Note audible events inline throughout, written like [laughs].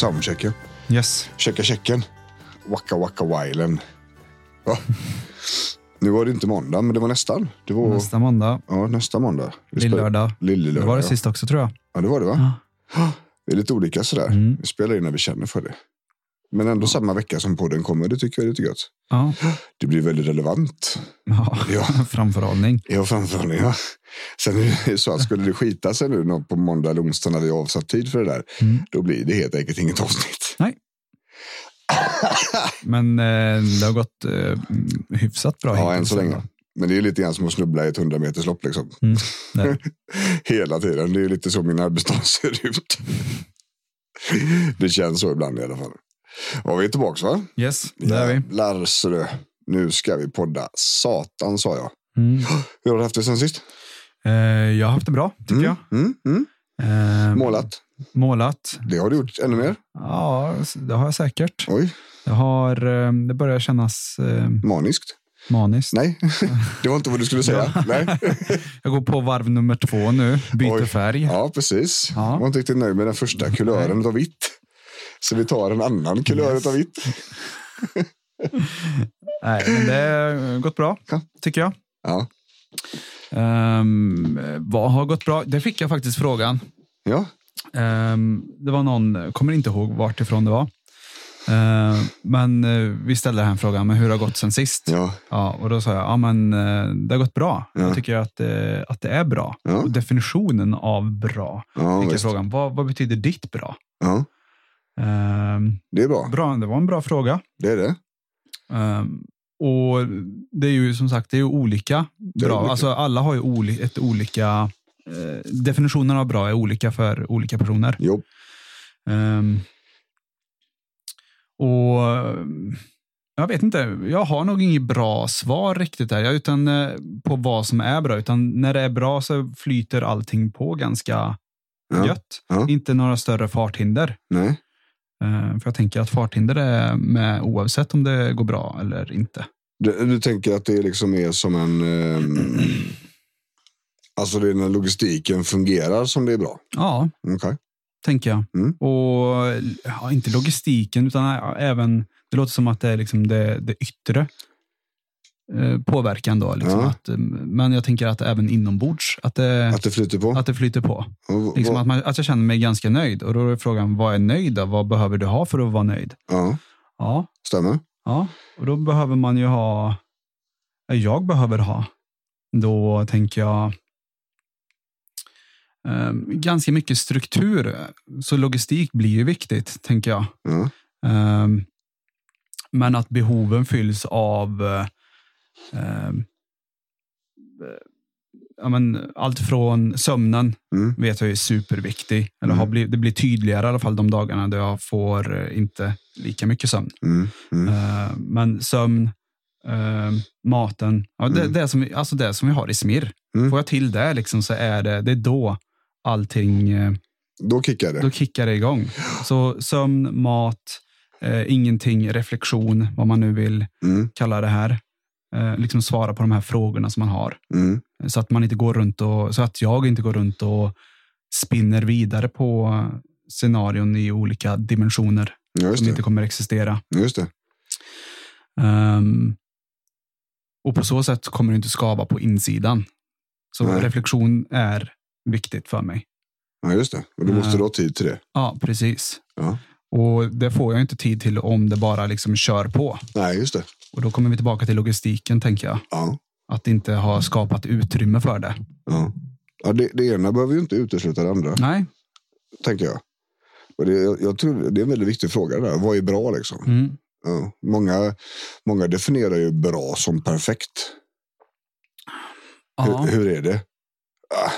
Soundchecken. Yes. Checka checken. Wacka wacka wilen. Ja. Nu var det inte måndag, men det var nästan. Det var Nästa måndag, ja, nästa måndag. Lillördag. Lillelördag. Det var det ja. sist också tror jag. Ja, det var det va? Det är lite olika sådär. Mm. Vi spelar in när vi känner för det. Men ändå samma vecka som podden kommer. Det tycker jag är lite gött. Ja, Det blir väldigt relevant. ja. Ja. [laughs] framförhållning. Ja, framförhållning. Ja. Sen är det så att skulle det skita sig nu på måndag eller onsdag när vi har avsatt tid för det där. Mm. Då blir det helt enkelt inget avsnitt. Nej. [laughs] Men eh, det har gått eh, hyfsat bra Ja, än så länge. Men det är lite grann som att snubbla i ett 100 meters lopp liksom. Mm. [laughs] Hela tiden. Det är lite så min arbetsdag ser ut. det känns så ibland i alla fall. Ja, vi tillbaka va? Yes, det är vi. Jävlar. Nu ska vi podda. Satan sa jag. Mm. [gasps] Hur har du haft det sen sist? Eh, jag har haft det bra, tycker jag. Mm, mm. Eh, Målat. Målat. Det har du gjort ännu mer. Ja, det har jag säkert. Oj, Jag har, eh, det börjar kännas eh, maniskt. maniskt. Nej, [laughs] det var inte vad du skulle säga. Nej. [laughs] Jag går på varv nummer två nu, byter Oj. färg. Ja, precis. Ja. Jag var inte riktigt nöjd med den första kulören av vitt. Så vi tar en annan kulör Yes. av vitt. [laughs] Nej, men det har gått bra, Ja. tycker jag. Ja. Ehm, vad har gått bra? Det fick jag faktiskt frågan. Ja, Ehm, det var någon, kommer inte ihåg vart ifrån det var. Ehm, men eh, vi ställde den här frågan, men hur har det gått sen sist? ja, Ja, och då sa jag, ja men eh, det har gått bra. Ja. Jag tycker att, eh, att det är bra. Ja. Och definitionen av bra. ja, Fick jag visst. frågan, vad, vad betyder ditt bra? ja. Ehm, Det är bra. bra? Det var en bra fråga. Det är det. Ehm, och det är ju som sagt det är ju olika är bra. olika. Alltså, alla har ju oli- ett olika... Eh, definitionen av bra är olika för olika personer. Jo, Ehm, och jag vet inte, jag har nog inget bra svar riktigt där, jag- utan eh, på vad som är bra. Utan när det är bra så flyter allting på ganska Ja. gött. Ja. Inte några större farthinder. nej. Eh, för jag tänker att farthinder är med oavsett om det går bra eller inte. Du, du tänker att det liksom är som en... ehm, alltså det är när logistiken fungerar som det är bra. Ja, Okej. tänker jag. Mm. Och ja, inte logistiken, utan ja, även, det låter som att det är liksom det, det yttre eh, påverkan då. Liksom Ja. att, eh, men jag tänker att även inombords, att det, Att det flyter på. att det flyter på. Och- Liksom att, man, att jag känner mig ganska nöjd. Och då är frågan, vad är nöjd då? Vad behöver du ha för att vara nöjd? Ja, Ja, stämmer. ja. och då behöver man ju ha, eh, jag behöver ha, då tänker jag eh, ganska mycket struktur. Så logistik blir ju viktigt, tänker jag. Ja, Ehm, men att behoven fylls av eh, ja, men allt från sömnen Mm. vet jag är superviktig. Eller Mm. har blivit, det blir tydligare i alla fall de dagarna då jag får eh, inte lika mycket sömn. mm, mm. Eh, men sömn, eh, maten, ja, det, Mm. det, som, vi- alltså det som vi har i SMIR. Mm. Får jag till det liksom, så är det, det är då allting eh, Då kickar det. då kickar det igång. Så sömn, mat, eh, ingenting, reflektion, vad man nu vill Mm, kalla det här. Eh, liksom svara på de här frågorna som man har. mm, Så att man inte går runt och, så att jag inte går runt och spinner vidare på scenarion i olika dimensioner just som inte det. kommer existera. Just det. Ehm, och på så sätt kommer det inte skava på insidan. Så Nej. reflektion är viktigt för mig. Ja, just det. Och då måste du ha tid till det. Ja, precis. Ja. Och det får jag inte tid till om det bara liksom kör på. Nej, just det. Och då kommer vi tillbaka till logistiken, tänker jag. Ja. Att inte ha skapat utrymme för det. Ja. Ja, det, det ena behöver ju inte utesluta det andra, Nej. tänker jag. Och det, jag, tror det är en väldigt viktig fråga. Där. Vad är bra liksom? Mm. Ja. Många, många definierar ju bra som perfekt. Ja. Hur, hur är det? Ah.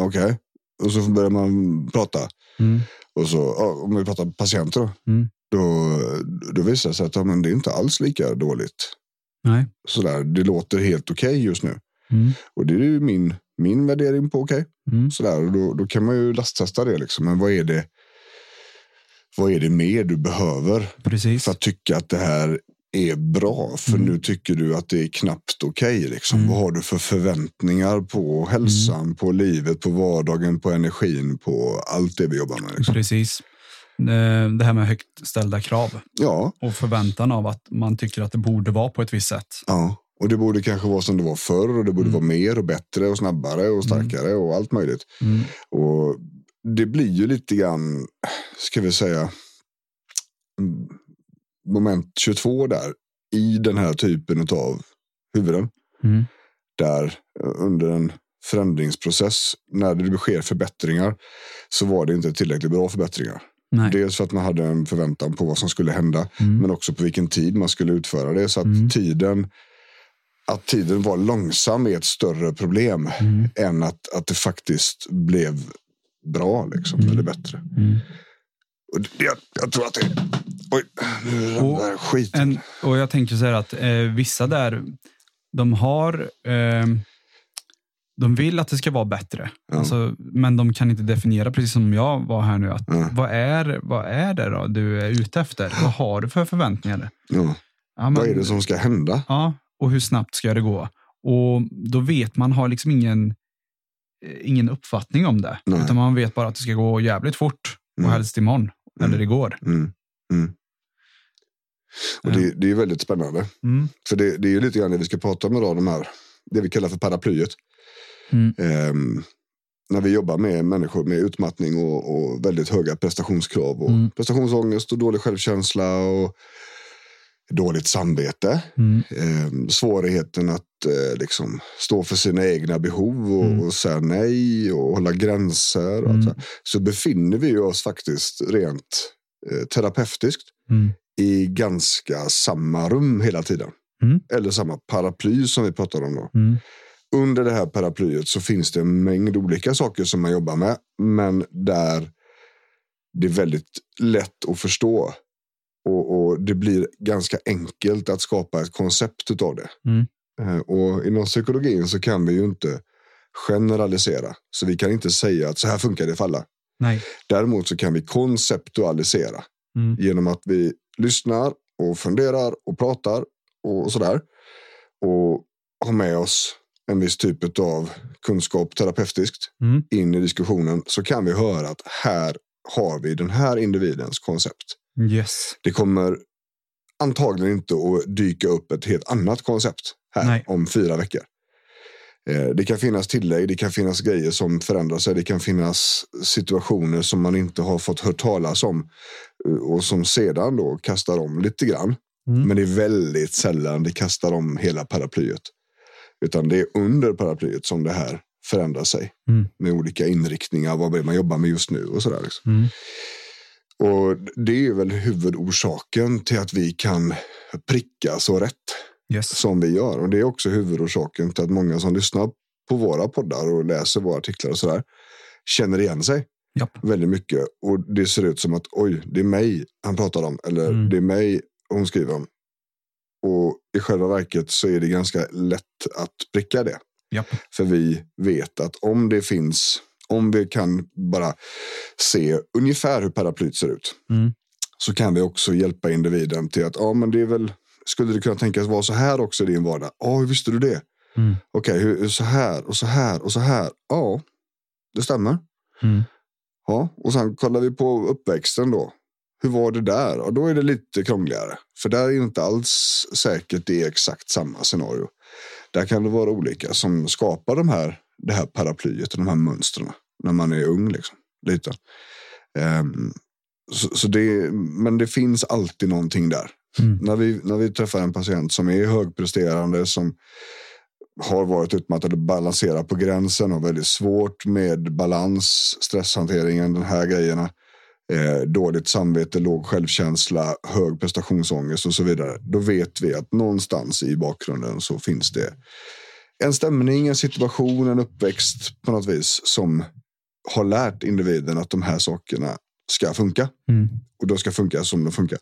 Okej. Och så börjar man prata. Mm. Och så, om vi pratar patienter då. Mm. Då, då visar det sig att ja, men det är inte alls lika dåligt. Nej. Sådär, det låter helt okej just nu. Mm. Och det är ju min, min värdering på okej. Mm. Sådär, och då, då kan man ju lasttesta det. Liksom. Men vad är det, vad är det mer du behöver Precis. för att tycka att det här är bra? För Mm. nu tycker du att det är knappt okej. liksom. Mm. Vad har du för förväntningar på hälsan, på livet, på vardagen, på energin, på allt det vi jobbar med? Liksom. Precis. Det här med högt ställda krav Ja, och förväntan av att man tycker att det borde vara på ett visst sätt. ja. Och det borde kanske vara som det var förr och det borde Mm. vara mer och bättre och snabbare och starkare och allt möjligt. Mm. Och det blir ju lite grann, ska vi säga, mm, moment 22 där i den här typen av huvuden. Mm. Där eh, under en förändringsprocess, när det sker förbättringar, så var det inte tillräckligt bra förbättringar. Nej. Dels för att man hade en förväntan på vad som skulle hända, Mm. men också på vilken tid man skulle utföra det. Så att Mm. tiden att tiden var långsam är ett större problem Mm. än att, att det faktiskt blev bra liksom, Mm. eller bättre. Mm. Och det, jag, jag tror att det... Oj, ramlar skiten. En, och jag tänker så här att eh, vissa där, de har, eh, de vill att det ska vara bättre. Ja. Alltså, men de kan inte definiera, precis som jag var här nu, att Ja. vad, är, vad är det då du är ute efter? Vad har du för förväntningar? Ja. Ja, men- Vad är det som ska hända? Ja, och hur snabbt ska det gå? Och då vet man, har liksom ingen, eh, ingen uppfattning om det. Nej. Utan man vet bara att det ska gå jävligt fort och Mm. helst imorgon. Eller Mm. igår. Mm. Mm. Och det, det är väldigt spännande. Mm. För det, det är ju lite grann det vi ska prata om idag, de här, det vi kallar för paraplyet. Mm. Ehm, när vi jobbar med människor med utmattning och, och väldigt höga prestationskrav och Mm. prestationsångest och dålig självkänsla och dåligt samvete. Mm. eh, svårigheten att eh, liksom stå för sina egna behov och, Mm. och säga nej och hålla gränser. Och Mm. så, så befinner vi oss faktiskt rent eh, terapeutiskt Mm. i ganska samma rum hela tiden. Mm. Eller samma paraply som vi pratade om då. Mm. Under det här paraplyet så finns det en mängd olika saker som man jobbar med. Men där det är väldigt lätt att förstå. Och, och det blir ganska enkelt att skapa ett koncept av det. Mm. Eh, Och inom psykologin så kan vi ju inte generalisera. Så vi kan inte säga att så här funkar det för alla. Nej. Däremot så kan vi konceptualisera Mm. genom att vi lyssnar och funderar och pratar och sådär. Och har med oss en viss typ av kunskap terapeutiskt Mm. in i diskussionen så kan vi höra att här har vi den här individens koncept. Yes. Det kommer antagligen inte att dyka upp ett helt annat koncept här Nej. om fyra veckor. Eh, Det kan finnas tillägg, det kan finnas grejer som förändrar sig, det kan finnas situationer som man inte har fått hört talas om eh, och som sedan då kastar om lite grann. Mm. Men det är väldigt sällan det kastar om hela paraplyet. Utan det är under paraplyet som det här förändrar sig Mm. med olika inriktningar, vad man jobbar med just nu och sådär. Liksom. Mm. Och det är väl huvudorsaken till att vi kan pricka så rätt Yes. som vi gör. Och det är också huvudorsaken till att många som lyssnar på våra poddar och läser våra artiklar och sådär känner igen sig Japp. väldigt mycket. Och det ser ut som att oj, det är mig han pratar om. Eller Mm. det är mig hon skriver om. Och i själva verket så är det ganska lätt att pricka det. Japp. För vi vet att om det finns, om vi kan bara se ungefär hur paraplyet ser ut. Mm. Så kan vi också hjälpa individen till att, ja men det är väl, skulle det kunna tänkas vara så här också i din vardag? Ja, hur visste du det? Mm. Okej, hur så här och så här och så här? Ja, det stämmer. Mm. Ja, och sen kollar vi på uppväxten då. Hur var det där? Och då är det lite krångligare. För där är inte alls säkert det är exakt samma scenario. Där kan det vara olika som skapar de här, det här paraplyet och de här mönstren när man är ung. Liksom, liten. Ehm, så, så det, men det finns alltid någonting där. Mm. När, vi, när vi träffar en patient som är högpresterande, som har varit utmattad och balanserar på gränsen och väldigt svårt med balans, stresshanteringen, de här grejerna. eh, dåligt samvete, låg självkänsla, hög prestationsångest och så vidare. Då vet vi att någonstans i bakgrunden så finns det en stämning, en situation, en uppväxt på något vis som har lärt individen att de här sakerna ska funka. Mm. Och de ska funka som de funkar.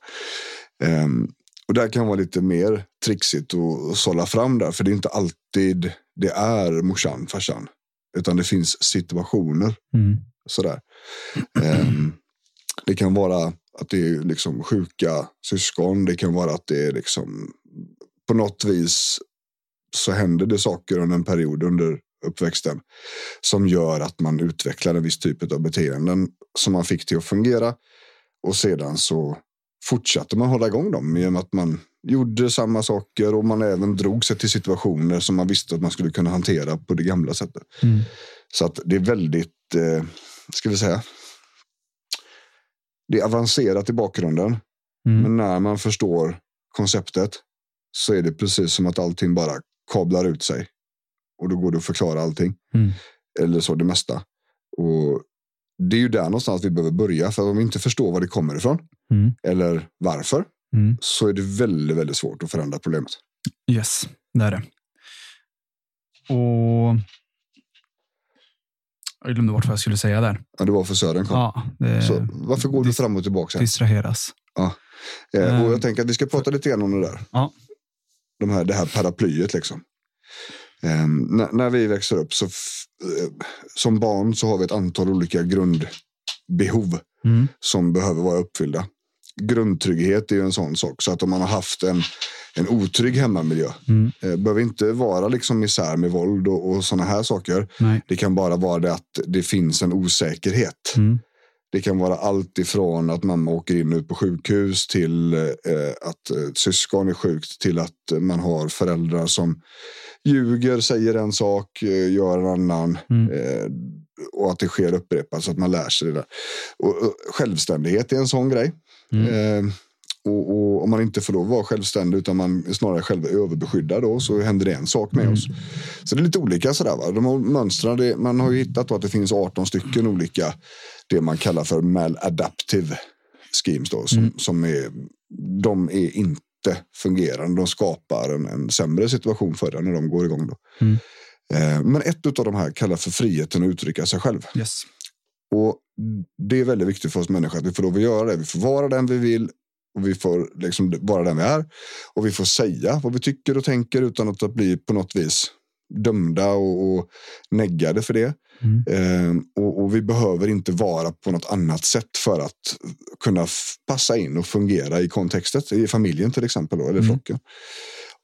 Um, och där kan vara lite mer trixigt att sålla fram där. För det är inte alltid det är morsan, farsan. Utan det finns situationer. Mm. Sådär. Um, det kan vara att det är liksom sjuka syskon. Det kan vara att det är liksom på något vis så händer det saker under en period under uppväxten som gör att man utvecklar en viss typ av beteenden som man fick till att fungera. Och sedan så fortsatte man hålla igång dem genom att man gjorde samma saker och man även drog sig till situationer som man visste att man skulle kunna hantera på det gamla sättet. Mm. Så att det är väldigt, eh, ska vi säga, det är avancerat i bakgrunden. Mm. Men när man förstår konceptet så är det precis som att allting bara kablar ut sig. Och då går det att förklara allting. Mm. Eller så det mesta. Och det är ju där någonstans vi behöver börja. För om vi inte förstår var det kommer ifrån. Mm. Eller varför. Mm. Så är det väldigt, väldigt svårt att förändra problemet. Yes, det är det. Och jag glömde bort vad jag skulle säga där. Ja, det var för Sören kom. Ja, det Så varför går du fram och tillbaka? Här? distraheras. Eh, och eh, jag tänker att vi ska prata lite grann om det där. Ja. De här, det här paraplyet liksom. Eh, när, när vi växer upp så eh, som barn så har vi ett antal olika grundbehov Mm. som behöver vara uppfyllda. Grundtrygghet är ju en sån sak. Så att om man har haft en, en otrygg hemmamiljö. Mm. Eh, behöver inte vara liksom misär med våld och, och sådana här saker. Nej. Det kan bara vara det att det finns en osäkerhet. Mm. Det kan vara allt ifrån att mamma åker in ut på sjukhus till eh, att eh, syskon är sjukt till att man har föräldrar som ljuger, säger en sak, eh, gör en annan. Mm. Eh, och att det sker upprepat så att man lär sig det där. Och, och, självständighet är en sån grej. Mm. Eh, och, och om man inte får lov att vara självständig utan man snarare själv är överbeskyddad då så händer det en sak med Mm. oss. Så det är lite olika sådär. Va? De mönstren, det, man har ju hittat då att det finns 18 stycken olika det man kallar för maladaptive schemes då som, Mm. som är de är inte fungerande. De skapar en, en sämre situation för en när de går igång då. Mm. Eh, men ett av de här kallas för friheten att uttrycka sig själv. Yes. Och det är väldigt viktigt för oss människor att vi får lov att göra det. Vi får vara den vi vill och vi får liksom vara den vi är. Och vi får säga vad vi tycker och tänker utan att bli på något vis dömda och, och neggade för det. Mm. Eh, och, och vi behöver inte vara på något annat sätt för att kunna passa in och fungera i kontextet, i familjen till exempel, då, eller Mm. flocken.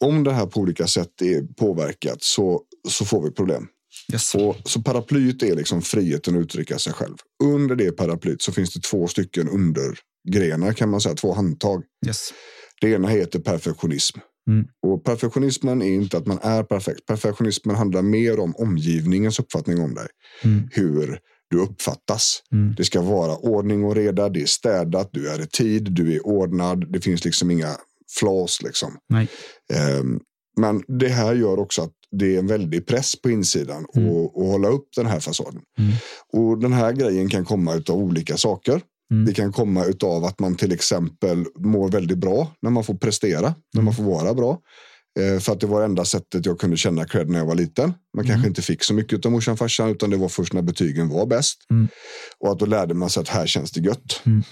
Om det här på olika sätt är påverkat så, så får vi problem. Yes. Och, så paraplyet är liksom friheten att uttrycka sig själv. Under det paraplyet så finns det två stycken undergrenar kan man säga, två handtag. Yes. Det ena heter perfektionism. Mm. Och perfektionismen är inte att man är perfekt. Perfektionismen handlar mer om omgivningens uppfattning om dig. Mm. Hur du uppfattas. Mm. Det ska vara ordning och reda, det är städat, du är i tid, du är ordnad. Det finns liksom inga flas liksom. Ehm, men det här gör också att det är en väldig press på insidan Mm. och, och hålla upp den här fasaden. Mm. Och den här grejen kan komma av olika saker. Mm. Det kan komma av att man till exempel mår väldigt bra när man får prestera, Mm. när man får vara bra. Eh, För att det var enda sättet jag kunde känna cred när jag var liten. Man kanske Mm. inte fick så mycket av morsan och farsan utan det var först när betygen var bäst. Mm. Och att då lärde man sig att här känns det gött. Mm.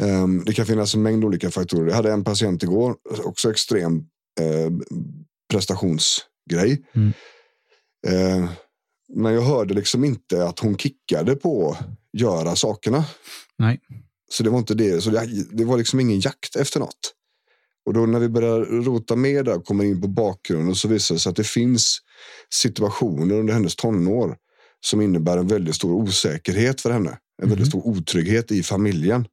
Ehm, Det kan finnas en mängd olika faktorer. Jag hade en patient igår, också extrem eh, prestationsgrej. Mm. Eh, men jag hörde liksom inte att hon kickade på göra sakerna. Nej. Så det var inte det. Så det, det var liksom ingen jakt efter något. Och då när vi börjar rota med där och kommer in på bakgrunden så visar det sig att det finns situationer under hennes tonår som innebär en väldigt stor osäkerhet för henne. En väldigt stor otrygghet i familjen.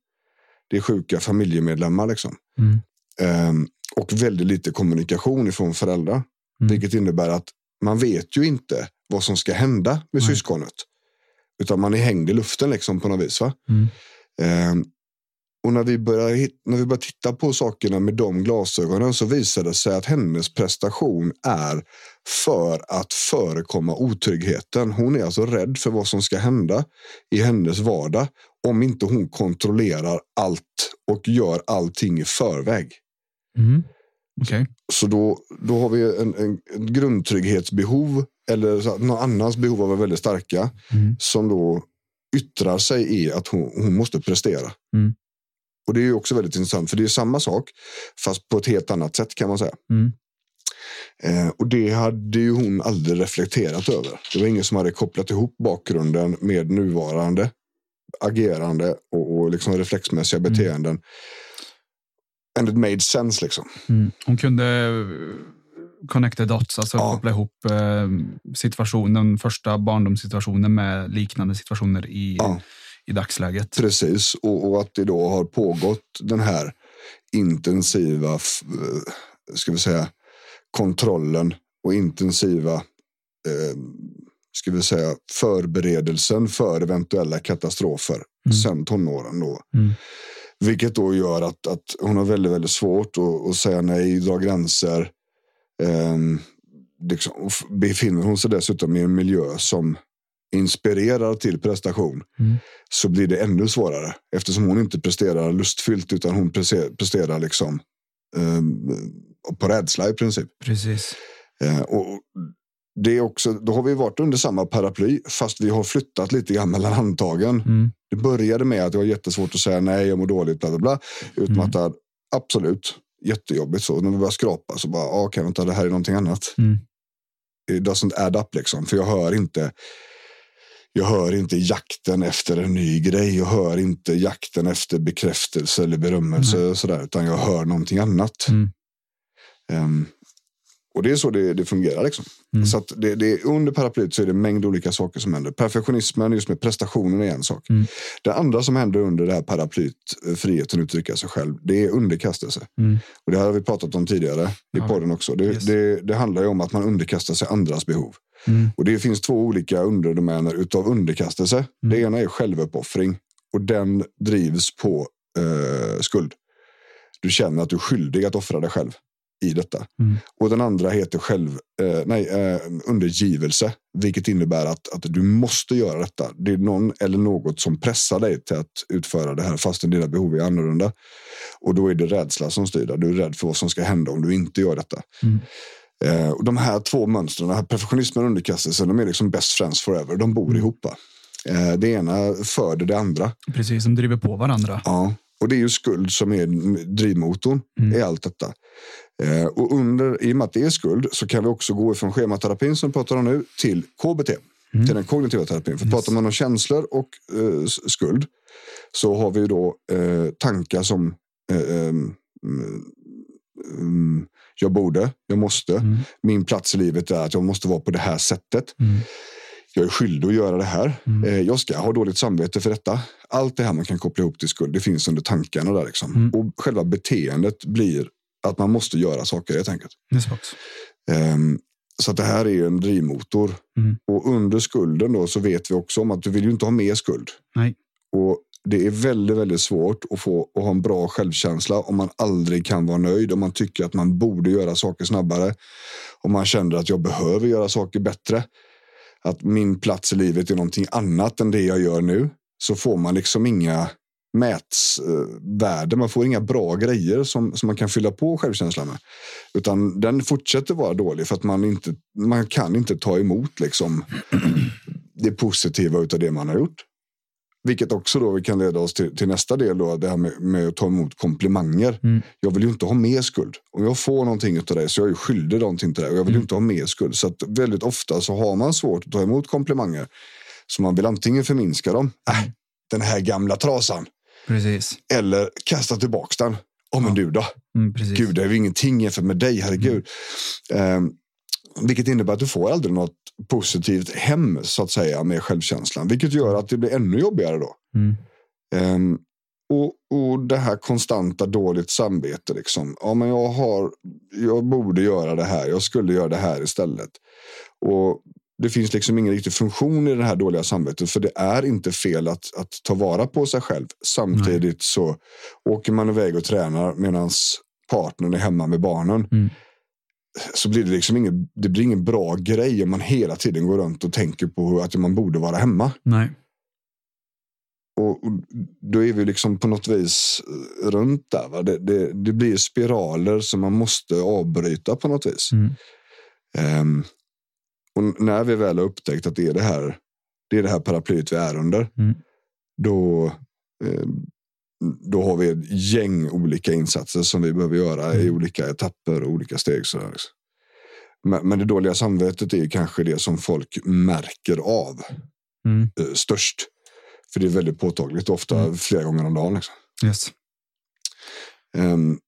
Det är sjuka familjemedlemmar liksom. Mm. Ehm, och väldigt lite kommunikation ifrån föräldrar. Mm. Vilket innebär att man vet ju inte vad som ska hända med Nej. syskonet. Utan man är hängd i luften liksom på något vis. Va? Mm. Ehm, och när vi, börjar, när vi börjar titta på sakerna med de glasögonen så visar det sig att hennes prestation är för att förekomma otryggheten. Hon är alltså rädd för vad som ska hända i hennes vardag om inte hon kontrollerar allt och gör allting i förväg. Mm. Okej. Så då, då har vi en, en, en grundtrygghetsbehov eller så att någon annans behov av att vara väldigt starka Mm. som då yttrar sig i att hon, hon måste prestera. Mm. Och det är ju också väldigt intressant för det är samma sak fast på ett helt annat sätt kan man säga. Mm. Eh, och det hade ju hon aldrig reflekterat över. Det var ingen som hade kopplat ihop bakgrunden med nuvarande agerande och, och liksom reflexmässiga Mm. beteenden. And it made sense liksom. Mm. Hon kunde connecta dots, alltså Ja. koppla ihop eh, situationen, första barndomssituationen med liknande situationer i, Ja. i dagsläget. Precis, och, och att det då har pågått den här intensiva eh, ska vi säga, kontrollen och intensiva eh, ska vi säga, förberedelsen för eventuella katastrofer Mm. sen tonåren. Då. Mm. Vilket då gör att, att hon har väldigt, väldigt svårt att, att säga nej, dra gränser. Ehm, liksom, befinner hon sig dessutom i en miljö som inspirerar till prestation Mm. så blir det ännu svårare eftersom hon inte presterar lustfyllt utan hon presterar liksom ehm, på rädsla i princip. Precis. Eh, och det är också, då har vi varit under samma paraply fast vi har flyttat lite grann mellan handtagen. Mm. Det började med att det var jättesvårt att säga nej, jag mår dåligt, bla bla bla. Utmattad, absolut, jättejobbigt så. När vi började skrapa så bara, ah, okej, vänta, det här är någonting annat. Mm. It doesn't add up liksom, för jag hör inte jag hör inte jakten efter en ny grej. Jag hör inte jakten efter bekräftelse eller berömmelse. och Sådär, utan jag hör någonting annat. Mm. Ehm, och det är så det, det fungerar. Liksom. Mm. Så det, det, under paraplyet så är det en mängd olika saker som händer. Perfektionismen just med prestationen är en sak. Mm. Det andra som händer under det här paraplyet, friheten att uttrycka sig själv, det är underkastelse. Mm. Och det här har vi pratat om tidigare i Ja. podden också. Det, Yes. det, det handlar ju om att man underkastar sig andras behov. Mm. Och det finns två olika underdomäner utav underkastelse. Mm. Det ena är självuppoffring och den drivs på eh, skuld. Du känner att du är skyldig att offra dig själv i detta. Mm. Och den andra heter själv, eh, nej, eh, undergivelse, vilket innebär att, att du måste göra detta. Det är någon eller något som pressar dig till att utföra det här fastän dina behov är annorlunda. Och då är det rädsla som styr dig. Du är rädd för vad som ska hända om du inte gör detta. Mm. Eh, och de här två mönstren, här perfektionismen och underkastelsen, de är liksom best friends forever. De bor Mm. ihop. Eh, det ena föder det andra. Precis, som driver på varandra. Ja. Och det är ju skuld som är drivmotorn Mm. i allt detta. Eh, och under, i och med att det är skuld så kan vi också gå ifrån schematerapin som vi pratar om nu till KBT. Mm. Till den kognitiva terapin. För Yes. pratar man om känslor och eh, skuld så har vi då eh, tankar som eh, ehm, mm, mm, jag borde, jag måste. Mm. Min plats i livet är att jag måste vara på det här sättet. Mm. Jag är skyldig att göra det här. Mm. Eh, Jag ska ha dåligt samvete för detta. Allt det här man kan koppla ihop till skuld, det finns under tankarna där. Liksom. Och själva beteendet blir att man måste göra saker helt enkelt. Ehm, så det här är ju en drivmotor. Mm. Och under skulden då så vet vi också om att du vill ju inte ha mer skuld. Nej. Och det är väldigt, väldigt svårt att få att ha en bra självkänsla om man aldrig kan vara nöjd. Om man tycker att man borde göra saker snabbare. Om man känner att jag behöver göra saker bättre. Att min plats i livet är någonting annat än det jag gör nu. Så får man liksom inga mätvärden. Man får inga bra grejer som, som man kan fylla på självkänslan med. Utan den fortsätter vara dålig för att man, inte, man kan inte ta emot liksom [clears throat] det positiva utav det man har gjort. Vilket också då kan leda oss till, till nästa del, då, det här med, med att ta emot komplimanger. Mm. Jag vill ju inte ha mer skuld. Om jag får någonting av dig så jag är ju skyldig någonting till dig. Och jag vill Mm. inte ha mer skuld. Så väldigt ofta så har man svårt att ta emot komplimanger. Så man vill antingen förminska dem. Äh, den här gamla trasan. Precis. Eller kasta tillbaka den. Ja men du då? Mm. Gud, det är ju ingenting jämfört med dig, herregud. Ehm, vilket innebär att du får aldrig något positivt hem så att säga med självkänslan. Vilket gör att det blir ännu jobbigare då. Mm. Ehm, och, och det här konstanta dåligt samvete. Liksom. Ja, men jag, har, jag borde göra det här. Jag skulle göra det här istället. Och det finns liksom ingen riktig funktion i det här dåliga samvetet. För det är inte fel att, att ta vara på sig själv. Samtidigt så åker man iväg och tränar medan partnern är hemma med barnen. Mm. Så blir det liksom ingen, det blir ingen bra grej om man hela tiden går runt och tänker på att man borde vara hemma. Nej. och, och då är vi liksom på något vis runt där. Det, det, det blir spiraler som man måste avbryta på något vis. Mm. Ehm, och när vi väl har upptäckt att det är det här, det är det här paraplyet vi är under. Mm. Då, eh, då har vi ett gäng olika insatser som vi behöver göra i Mm. olika etapper och olika steg. Sådär. liksom. Men, det dåliga samvetet är kanske det som folk märker av Mm. eh, störst. För det är väldigt påtagligt, ofta Mm. flera gånger om dagen. Liksom. Yes. Ehm,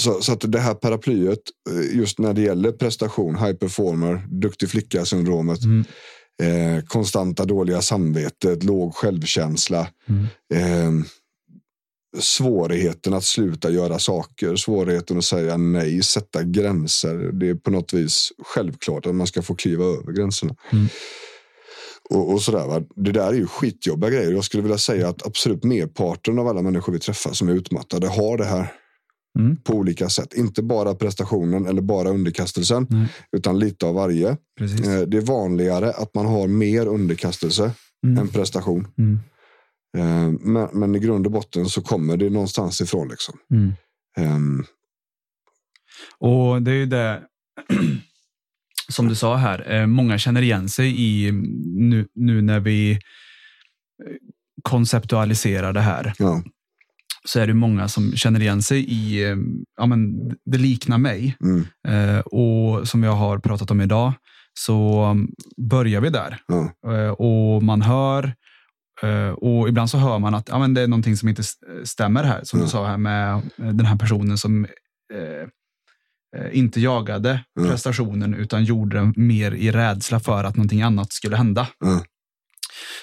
så, så att det här paraplyet, eh, just när det gäller prestation, high performer, duktig flicka-syndromet, Mm. eh, konstanta dåliga samvetet, låg självkänsla, Mm. eh, svårigheten att sluta göra saker, svårigheten att säga nej, sätta gränser. Det är på något vis självklart att man ska få kliva över gränserna. Mm. Och, och sådär, va? Det där är ju skitjobbiga grejer. Jag skulle vilja säga att absolut merparten av alla människor vi träffar som är utmattade har det här Mm. på olika sätt. Inte bara prestationen eller bara underkastelsen, Nej. utan lite av varje. Precis. Eh, Det är vanligare att man har mer underkastelse Mm. än prestation. Mm. Eh, Men, men i grund och botten så kommer det någonstans ifrån. Liksom. Ehm, Och det är ju det [clears throat] som du sa här. eh, Många känner igen sig i nu, nu när vi konceptualiserar det här. Ja, Så är det många som känner igen sig i, eh, ja men det liknar mig. mm, Eh, Och som jag har pratat om idag så um, börjar vi där. ja, Eh, Och man hör eh, och ibland så hör man att ja, men det är någonting som inte stämmer här. Som Ja. du sa här med eh, den här personen som eh, inte jagade Ja. prestationen utan gjorde den mer i rädsla för att någonting annat skulle hända.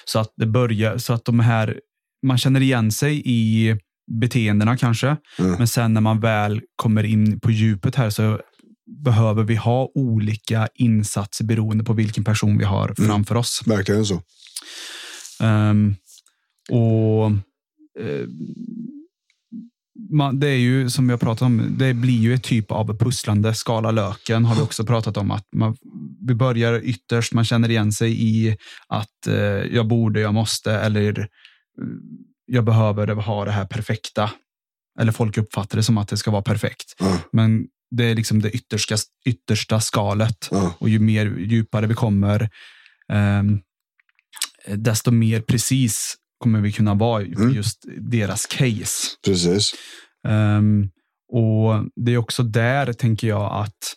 Så att det börjar, så att de här, man känner igen sig i beteendena kanske, Ja. men sen när man väl kommer in på djupet här så behöver vi ha olika insatser beroende på vilken person vi har Mm. framför oss. verkligen så. Ehm, och eh, man, det är ju som jag pratat om, det blir ju ett typ av pusslande. Skala löken har vi också pratat om. att man, Vi börjar ytterst, man känner igen sig i att eh, jag borde, jag måste eller jag behöver ha det här perfekta. Eller folk uppfattar det som att det ska vara perfekt. Ja, Men det är liksom det yttersta, yttersta skalet. ja, Och ju mer djupare vi kommer, ehm, desto mer precis kommer vi kunna vara i Mm. just deras case. precis. Ehm, och det är också där, tänker jag, att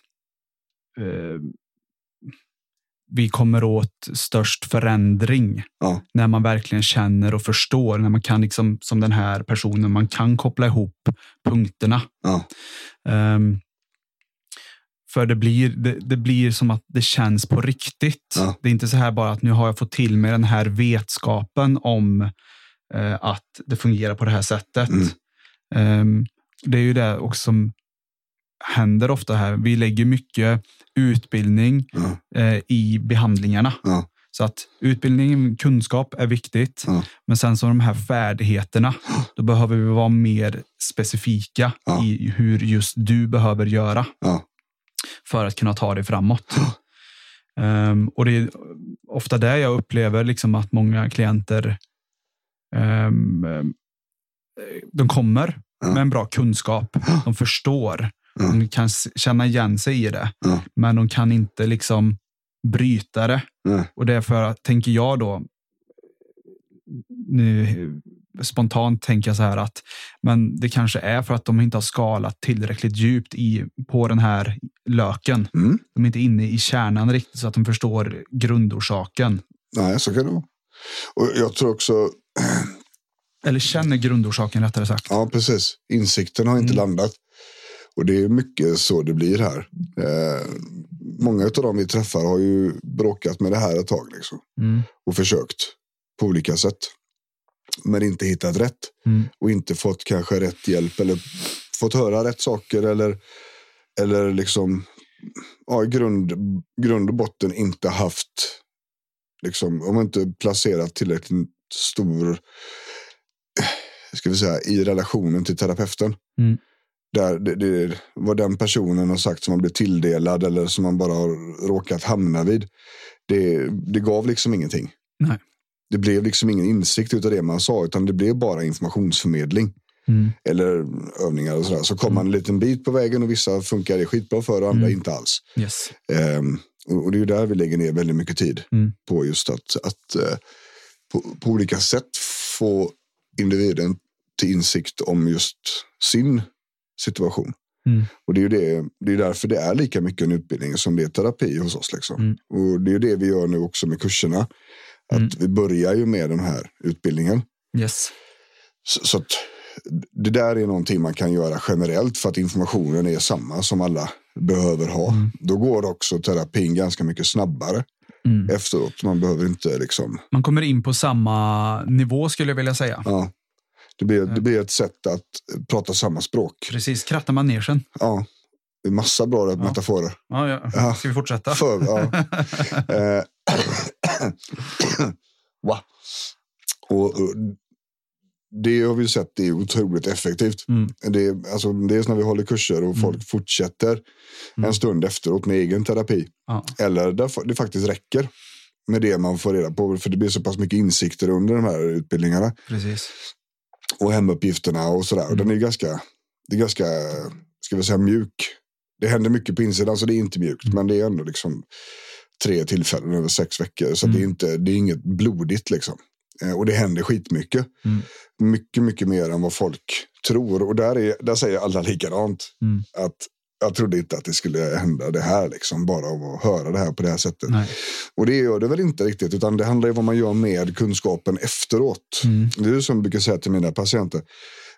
eh, vi kommer åt störst förändring. Ja. När man verkligen känner och förstår. När man kan, liksom, som den här personen, man kan koppla ihop punkterna. Ja, Ehm, för det blir, det, det blir som att det känns på riktigt. Ja. Det är inte så här bara att nu har jag fått till mig den här vetskapen om eh, att det fungerar på det här sättet. Mm. Ehm, det är ju det också som händer ofta här. Vi lägger mycket utbildning ja, eh, i behandlingarna. ja, Så att utbildning, kunskap är viktigt. Ja. Men sen så de här färdigheterna, då behöver vi vara mer specifika i hur just du behöver göra för att kunna ta dig framåt. Ehm, och det är ofta det jag upplever liksom att många klienter ehm, de kommer med en bra kunskap. De förstår. Ja. De kan känna igen sig i det. Ja. Men de kan inte liksom bryta det. nej, Och därför tänker jag då, nu spontant tänker jag så här att men det kanske är för att de inte har skalat tillräckligt djupt i, på den här löken. mm, De är inte inne i kärnan riktigt så att de förstår grundorsaken. nej, så kan det vara. Och jag tror också, [clears throat] Eller känner grundorsaken rättare sagt. ja precis, insikten har inte Mm. landat. Och det är mycket så det blir här. Eh, många av dem vi träffar har ju bråkat med det här ett tag liksom. Mm. och försökt på olika sätt. Men inte hittat rätt Mm. och inte fått kanske rätt hjälp eller fått höra rätt saker eller, eller liksom ja, grund, grund och botten inte haft liksom, om inte placerat tillräckligt stor ska vi säga, i relationen till terapeuten. Mm. Där det, det, vad den personen har sagt som man blir tilldelad eller som man bara har råkat hamna vid. Det, det gav liksom ingenting. Nej. det blev liksom ingen insikt utav det man sa, utan det blev bara informationsförmedling. Mm. Eller övningar och sådär. Så kom man en liten bit på vägen och vissa funkar det skitbra för och andra Mm. inte alls. Yes. Ehm, och det är där vi lägger ner väldigt mycket tid Mm. på just att, att eh, på, på olika sätt få individen till insikt om just sin situation. Mm. Och det är ju det, det är därför det är lika mycket en utbildning som det är terapi hos oss. Liksom. Mm. Och det är ju det vi gör nu också med kurserna. Att Mm. vi börjar ju med den här utbildningen. Yes. Så, så att det där är någonting man kan göra generellt för att informationen är samma som alla behöver ha. Mm. Då går också terapin ganska mycket snabbare Mm. efteråt. Man behöver inte liksom, Man kommer in på samma nivå skulle jag vilja säga. ja. Det blir, det blir ett sätt att prata samma språk. Precis, kratta manegen. Ja. Det är massa bra metaforer. Ja, ja. Ja. Ska vi fortsätta? För, ja. [laughs] Eh, [coughs] Va? Och, och det har vi sett det är otroligt effektivt. Mm. Det är, alltså, dels när vi håller kurser och folk fortsätter en stund efteråt med egen terapi. Ja. Eller där det faktiskt räcker med det man får reda på. För det blir så pass mycket insikter under de här utbildningarna. Precis. Och hemuppgifterna och sådär. Och den är ganska, det är ganska, ska vi säga mjuk. Det händer mycket på insidan så det är inte mjukt. Men det är ändå liksom tre tillfällen över sex veckor. Så det, är inte, det är inget blodigt liksom. Eh, Och det händer skitmycket. Mm. Mycket, mycket mer än vad folk tror. Och där, är, där säger alla likadant. Mm. Att jag trodde inte att det skulle hända det här, liksom, bara av att höra det här på det här sättet. Nej. Och det gör det väl inte riktigt, utan det handlar ju om vad man gör med kunskapen efteråt. Mm. Det är som jag brukar säga till mina patienter.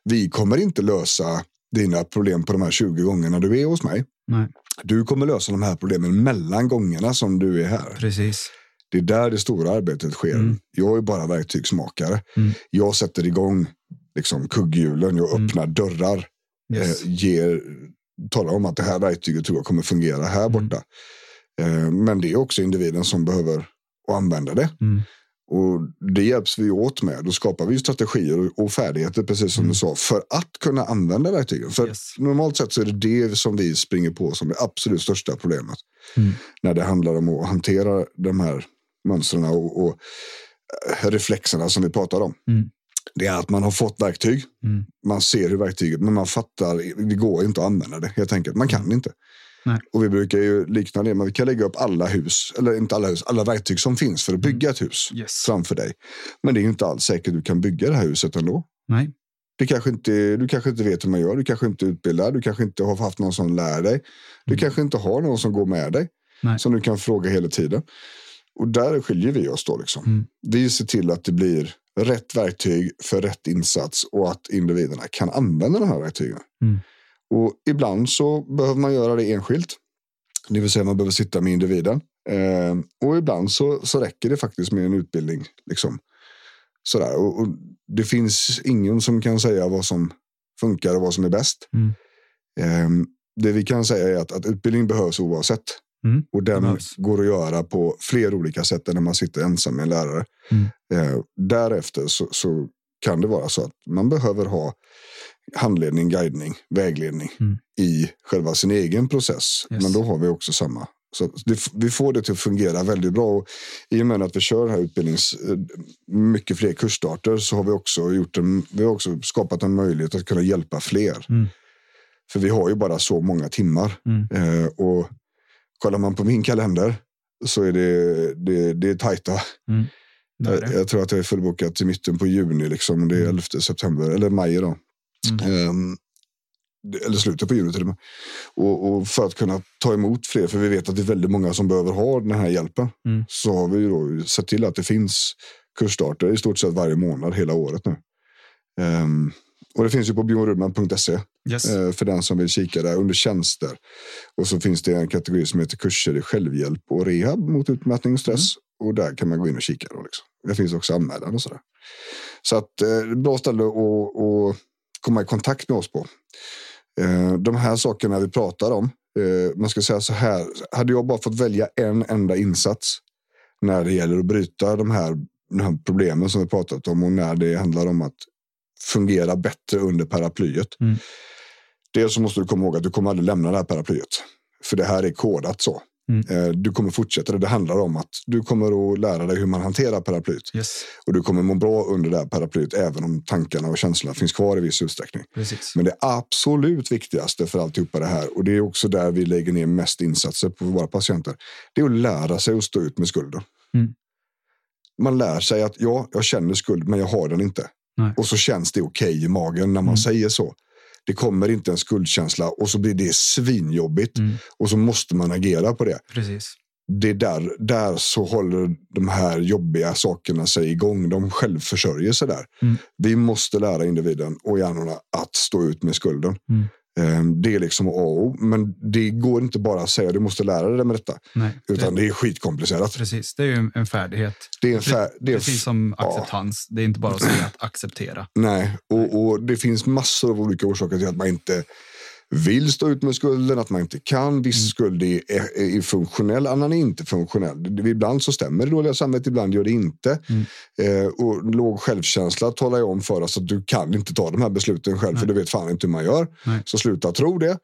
Vi kommer inte lösa dina problem på de här 20 gångerna du är hos mig. Nej. Du kommer lösa de här problemen mellan gångerna som du är här. Precis. Det är där det stora arbetet sker. Mm. Jag är bara verktygsmakare. Mm. Jag sätter igång liksom, kugghjulen, jag Mm. öppnar dörrar. Yes. Eh, ger, talar om att det här verktyget tror jag kommer fungera här Mm. borta. Eh, men det är också individen som behöver använda det. Mm. Och det hjälps vi åt med. Då skapar vi strategier och- och färdigheter, precis som Mm. du sa, för att kunna använda verktygen. För Yes. normalt sett så är det det som vi springer på som det absolut största problemet. Mm. När det handlar om att hantera de här mönstren och, och eh, reflexerna som vi pratar om. Mm. Det är att man har fått verktyg. Mm. Man ser hur verktyget, men man fattar, det går inte att använda det helt enkelt. Man kan inte. Nej. Och vi brukar ju likna det, men vi kan lägga upp alla hus, eller inte alla hus, alla verktyg som finns för att bygga ett hus Yes. framför dig. Men det är inte alls säkert du kan bygga det här huset ändå. Nej. Det kanske inte, du kanske inte vet hur man gör, du kanske inte är utbildad, du kanske inte har haft någon som lär dig. Du kanske inte har någon som går med dig, Nej. som du kan fråga hela tiden. Och där skiljer vi oss då. Liksom. Mm. Vi ser till att det blir rätt verktyg för rätt insats och att individerna kan använda de här verktygen. Mm. Och ibland så behöver man göra det enskilt. Det vill säga man behöver sitta med individen. Eh, och ibland så, så räcker det faktiskt med en utbildning. Liksom. Sådär. Och, och det finns ingen som kan säga vad som funkar och vad som är bäst. Mm. Eh, det vi kan säga är att, att utbildning behövs oavsett. Mm. Och den behövs. går att göra på fler olika sätt än när man sitter ensam med en lärare. Mm. Eh, därefter så, så kan det vara så att man behöver ha handledning, guidning, vägledning Mm. i själva sin egen process. Yes. Men då har vi också samma. Så det, vi får det till att fungera väldigt bra. Och I och med att vi kör här utbildnings, eh, mycket fler kursstarter så har vi också, gjort en, vi har också skapat en möjlighet att kunna hjälpa fler. Mm. För vi har ju bara så många timmar. Mm. Eh, och kollar man på min kalender så är det, det, det är tajta. Mm. Det är Jag, det. jag tror att jag är fullbokat till mitten på juni. Liksom. Det är 11 september, eller maj då. Mm. Det- eller slutet på juni till och med. Och, och för att kunna ta emot fler, för vi vet att det är väldigt många som behöver ha den här hjälpen. Mm. Så har vi då sett till att det finns kursstarter i stort sett varje månad hela året nu. Ehm, och det finns ju på bjornrudman.se Yes. eh, för den som vill kika där under tjänster. Och så finns det en kategori som heter kurser i självhjälp och rehab mot utmattning och stress. Och där kan man gå in och kika. Då, liksom. Det finns också anmälan och sådär. Så att eh, bra ställe att, att komma i kontakt med oss på. Eh, de här sakerna vi pratar om. Eh, man ska säga så här. Hade jag bara fått välja en enda insats när det gäller att bryta de här, de här problemen som vi pratat om och när det handlar om att fungera bättre under paraplyet. Dels så måste du komma ihåg att du kommer aldrig lämna det här paraplyet. För det här är kodat så. Mm. Eh, du kommer fortsätta det. Det handlar om att du kommer att lära dig hur man hanterar paraplyt. Yes. Och du kommer må bra under det här paraplyt även om tankarna och känslorna finns kvar i viss utsträckning. Precis. Men det absolut viktigaste för alltihopa det här och det är också där vi lägger ner mest insatser på våra patienter. Det är att lära sig att stå ut med skulden. Mm. Man lär sig att ja, jag känner skuld men jag har den inte. Nej. Och så känns det okej i magen när man Mm. säger så. Det kommer inte en skuldkänsla och så blir det svinjobbigt Mm. och så måste man agera på det. Precis. Det är där, där så håller de här jobbiga sakerna sig igång. De självförsörjer sig där. Mm. Vi måste lära individen och hjärnorna att stå ut med skulden. Mm. Eh, Det är liksom A och O. Men det går inte bara att säga du måste lära dig med detta. Nej. Utan det, det är skitkomplicerat. precis. Det är ju en, färdighet. Det är en fär, det är Precis som ja. acceptans. Det är inte bara att säga att acceptera. Nej, och, och det finns massor av olika orsaker till att man inte vill stå ut med skulden, att man inte kan. Viss Mm. skuld är, är, är funktionell, annan är inte funktionell. Ibland så stämmer det dåliga samvetet, ibland gör det inte. Mm. Eh, och låg självkänsla talar ju om för oss att du kan inte ta de här besluten själv, för du vet fan inte hur man gör. Nej. Så sluta tro det.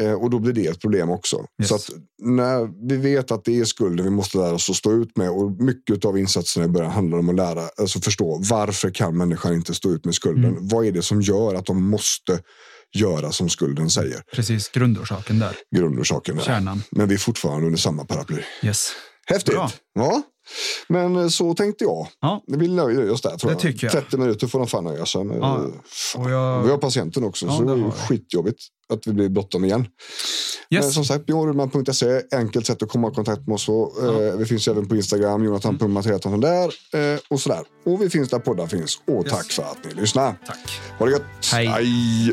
Eh, och då blir det ett problem också. Yes. Så att när vi vet att det är skulden vi måste lära oss att stå ut med och mycket av insatserna i början handlar om att lära, alltså förstå varför kan människan inte stå ut med skulden? Mm. Vad är det som gör att de måste göra som skulden säger? Precis. Grundorsaken där. Grundorsaken där. Kärnan. Men vi är fortfarande under samma paraply. Yes. Häftigt! Bra. Ja. Men eh, så tänkte jag. Ja. Vi nöjer oss där tror Det jag. tycker jag. 30 minuter får de fan nöja sig med. Ja. Fan. Och jag- Vi har patienten också, Ja, så det är skitjobbigt att vi blir bråttom igen. Men Yes. som sagt, björnrudman.se, enkelt sätt att komma i kontakt med oss. på. Eh, vi finns även på Instagram, Jonathan Pummat heter han där. Eh, och sådär. Och vi finns där poddar finns. Och Yes. tack för att ni lyssnar. Tack. Ha det gött! Hej. Hej.